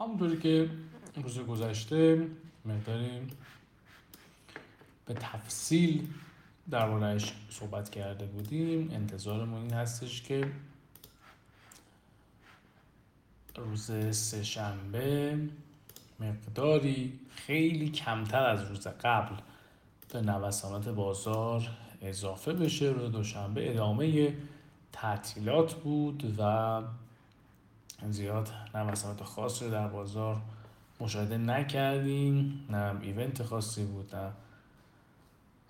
همونطوری که روز گذشته مقداری به تفصیل دربارهش صحبت کرده بودیم. انتظارمون این هستش که روز سهشنبه مقداری خیلی کمتر از روز قبل به نوسانات بازار اضافه بشه. روز دوشنبه ادامه تعطیلات بود و زیاد نوسانات خاصی در بازار مشاهده نکردیم نه ایونت خاصی بود نه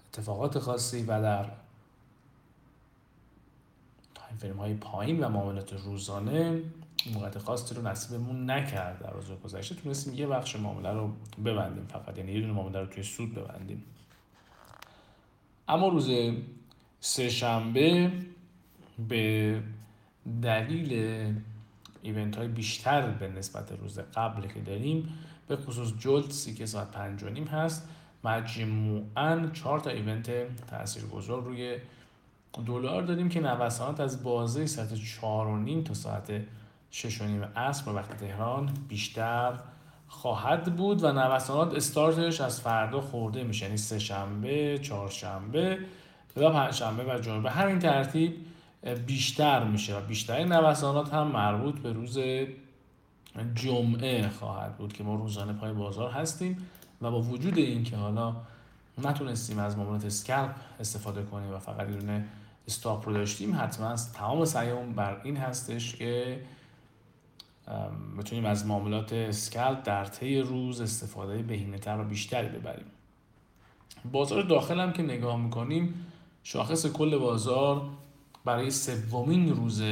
اتفاقات خاصی و در فیلم های پایین و معاملات روزانه موقعیت خاصی رو نصیبمون نکرد در روز گذشته. تونستیم یه بخش معامله رو ببندیم فقط یعنی یه دونه معامله رو توی سود ببندیم. اما روز سهشنبه به دلیل ایونت های بیشتر به نسبت روز قبل که داریم به خصوص جلد که ساعت پنج نیم هست مجموعا چهار تا ایونت تاثیرگذار روی دلار داریم که نوسانات از بازه ساعت چهار و نیم تا ساعت شش و نیم عصر وقت تهران بیشتر خواهد بود و نوسانات استارتش از فردا خورده میشه یعنی سه شنبه چهارشنبه و پنجشنبه و جمعه. به همین ترتیب بیشتر میشه و بیشترین نوسانات هم مربوط به روز جمعه خواهد بود که ما روزانه پای بازار هستیم و با وجود اینکه حالا نتونستیم از معاملات اسکلپ استفاده کنیم و فقط یه استاپ رو داشتیم حتما تمام سعیمون بر این هستش که بتونیم از معاملات اسکلپ در طی روز استفاده بهینه تر و بیشتری ببریم. بازار داخل هم که نگاه می‌کنیم شاخص کل بازار برای سومین روز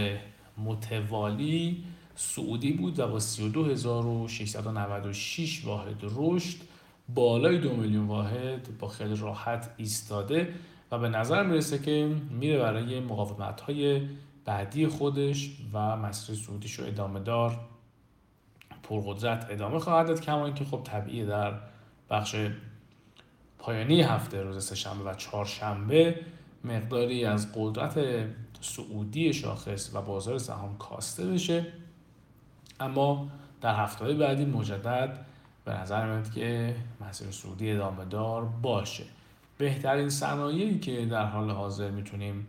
متوالی سعودی بود و با 32696 واحد رشد بالای دو میلیون واحد با خیلی راحت ایستاده و به نظر می‌رسه که میره برای مقاومت های بعدی خودش و مسیر سعودیش رو ادامه دار. پرقدرت ادامه خواهد داد کما اینکه خب طبیعی در بخش پایانی هفته روز سهشنبه و چهارشنبه مقداری از قدرت سعودی شاخص و بازار سهام کاسته بشه. اما در هفته بعدی مجدد به نظر میاد که مسیر سعودی ادامه دار باشه. بهترین صنایعی که در حال حاضر می‌تونیم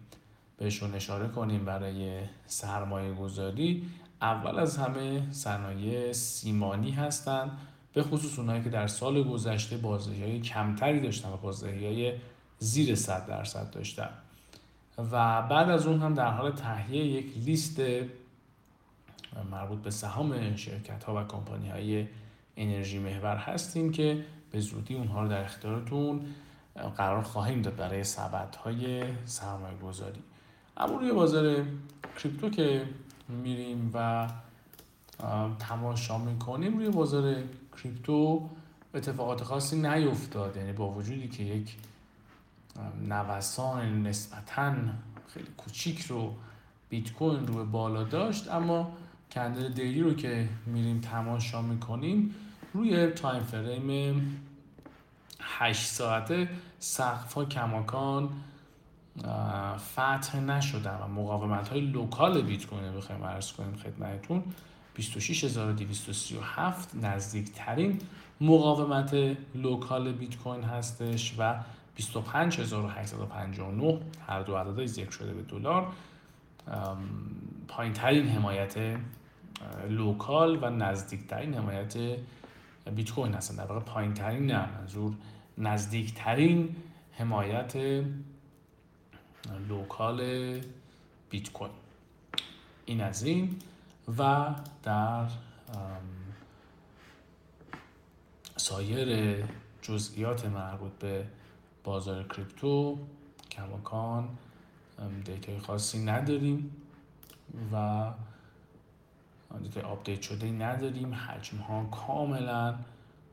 بهشون اشاره کنیم برای سرمایه گذاری اول از همه صنایع سیمانی هستند به خصوص اونایی که در سال گذشته بازدهی های کمتری داشتن و بازدهی های زیر 100 درصد داشتن. و بعد از اون هم در حال تهیه یک لیست مربوط به سهام شرکت ها و کمپانی های انرژی محور هستیم که به زودی اونها رو در اختیارتون قرار خواهیم داد برای سبد های سرمایه گذاری اما روی بازار کریپتو که میریم و تماشا می‌کنیم روی بازار crypto اتفاقات خاصی نیفتاد. یعنی با وجودی که یک نوسان نسبتا خیلی کوچیک رو بیت کوین رو به بالا داشت اما candle daily رو که میریم تماشا می‌کنیم روی time frame 8 ساعته سقف ها کماکان فتح نشدن و مقاومت های local بیت کوین رو بخوایم عرض کنیم خدمتتون. 26237 نزدیک ترین مقاومت local بیت کوین هستش و 25859 هر دو عدد ذکر شده به دلار. پایین ترین حمایت local و نزدیک ترین حمایت بیت کوین هستن. در واقع پایین ترین نه منظور نزدیک ترین حمایت local بیت کوین. این از این. و در سایر جزئیات مربوط به بازار crypto کماکان data ی خاصی نداریم و data ی update شده نداریم. حجم ها کاملا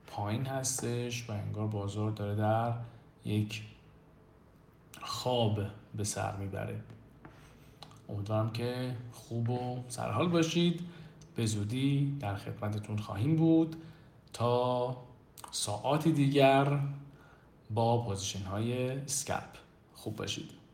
پایین هستش و انگار بازار داره در یک خواب به سر می‌بره. امیدوارم که خوب و سرحال باشید. به زودی در خدمتتون خواهیم بود. تا ساعاتی دیگر. با position های scalp. خوب باشید.